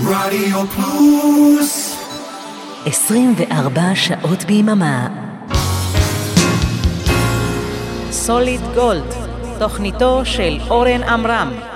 רדיו פלוס. 24 שעות ביממה. סוליד גולד, תוכניתו של אורן עמרם.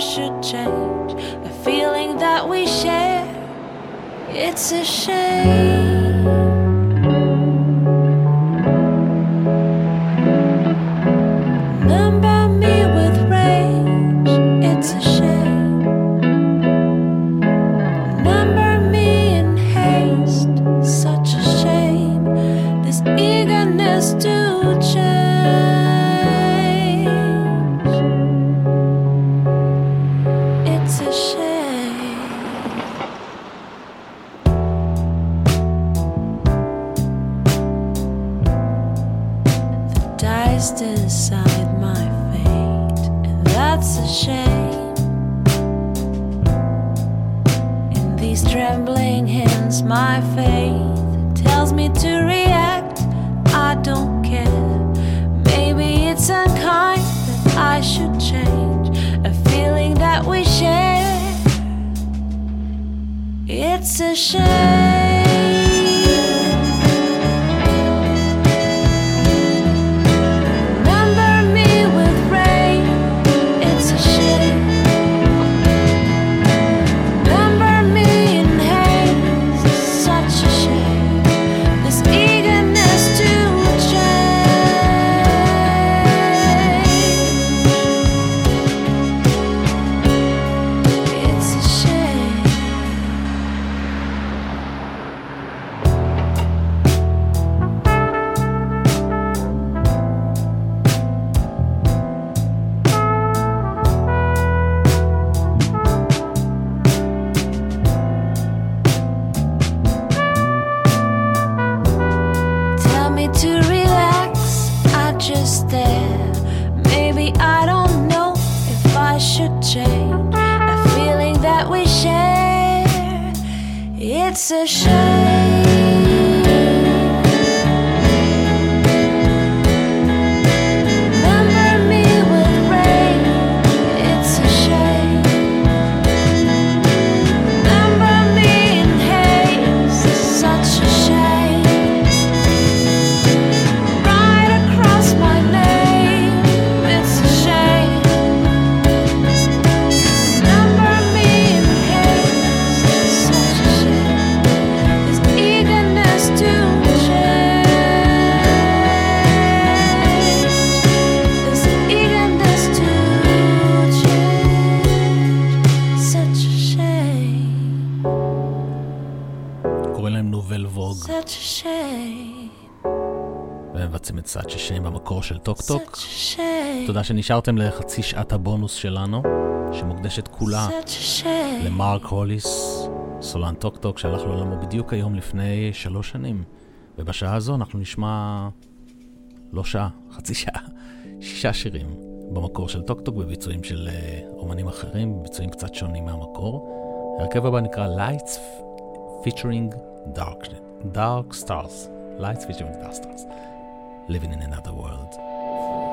should change the feeling that we share. It's a shame. 此时 a shame. את Such a Shame במקור של Talk Talk. תודה שנשארתם לחצי שעת הבונוס שלנו, שמוקדשת כולה למרק הוליס, סולן Talk Talk שהלך לעולמו בדיוק היום לפני שלוש שנים. ובשעה הזו אנחנו נשמע לא שעה, חצי שעה, שישה שירים במקור של Talk Talk בביצועים של אה, אומנים אחרים, ביצועים קצת שונים מהמקור. ההרכב הבא נקרא Lights featuring Dark, Dark Stars. Lights featuring Dark Stars. living in another world.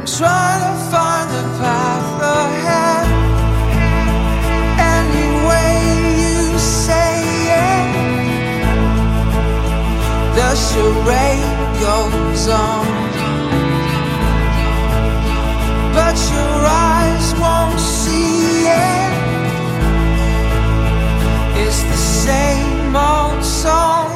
I'm trying to find the path ahead. Any way you say it, the charade goes on. But your eyes won't see it. It's the same old song.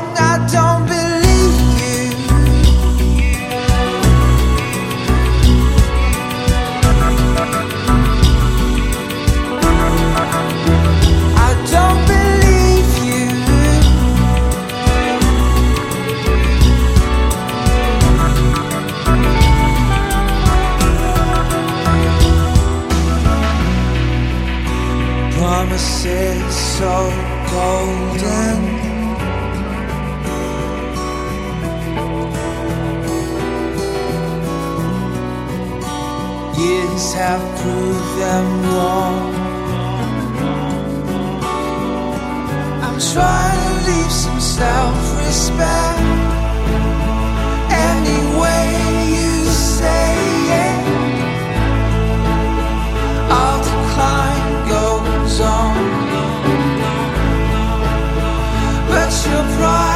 So golden. Years have proved them wrong. I'm trying to leave some self-respect. Any Right.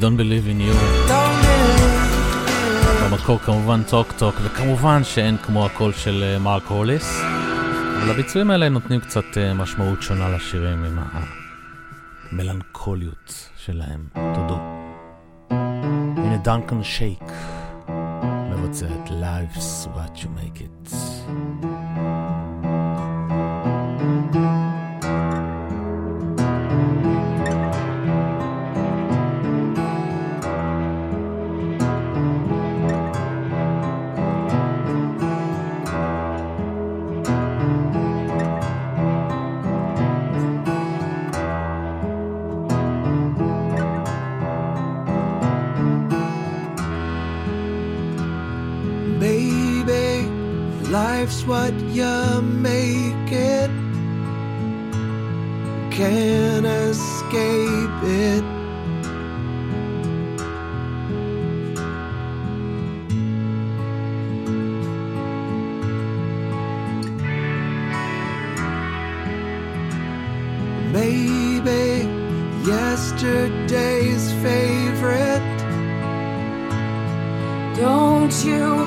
Don't believe in you. במקור כמובן Talk Talk, וכמובן שאין כמו הקול של אה, מרק הוליס. אבל הביצועים האלה נותנים קצת אה, משמעות שונה לשירים עם המלנכוליות שלהם. תודו. הנה דנקן שייק מבצע את Life's What You Make It. Baby, life's what you make it. Can't escape it. Maybe yesterday's favorite. Don't you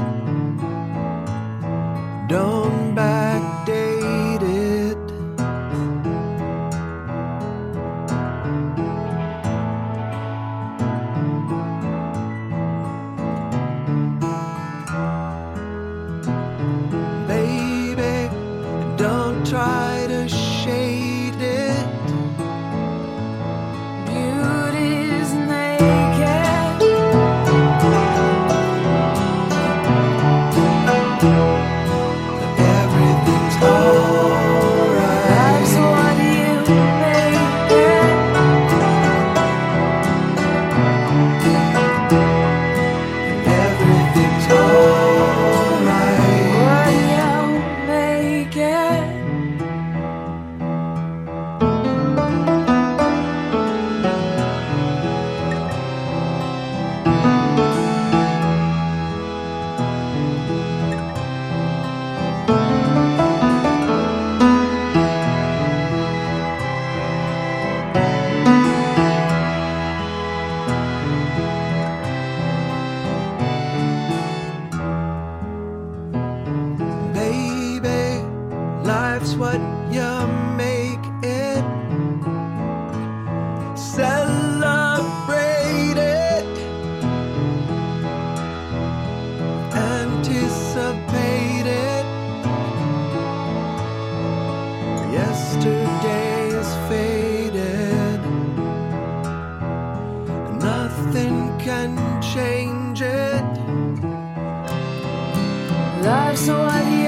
Life's so ideal.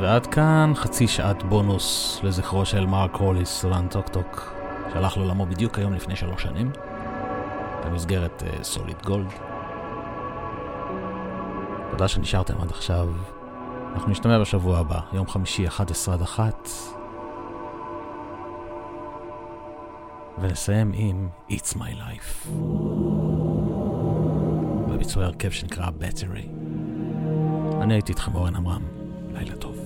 ועד כאן חצי שעת בונוס לזכרו של מרק הוליס, סולן Talk Talk, שהלך לעולמו בדיוק היום לפני שלוש שנים, במסגרת Solid uh, Gold. תודה שנשארתם עד עכשיו. אנחנו נשתמע בשבוע הבא, יום חמישי 11 עד 1. ונסיים עם It's My Life. בביצוע הרכב שנקרא Battery. אני הייתי איתכם אורן עמרם, לילה טוב.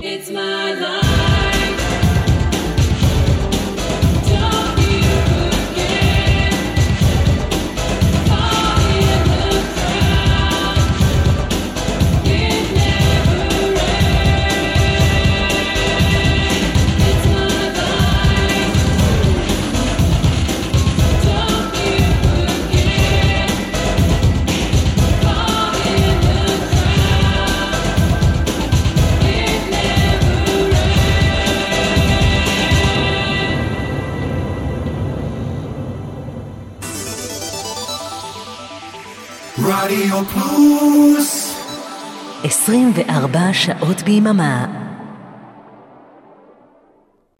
It's mine. 24 שעות ביממה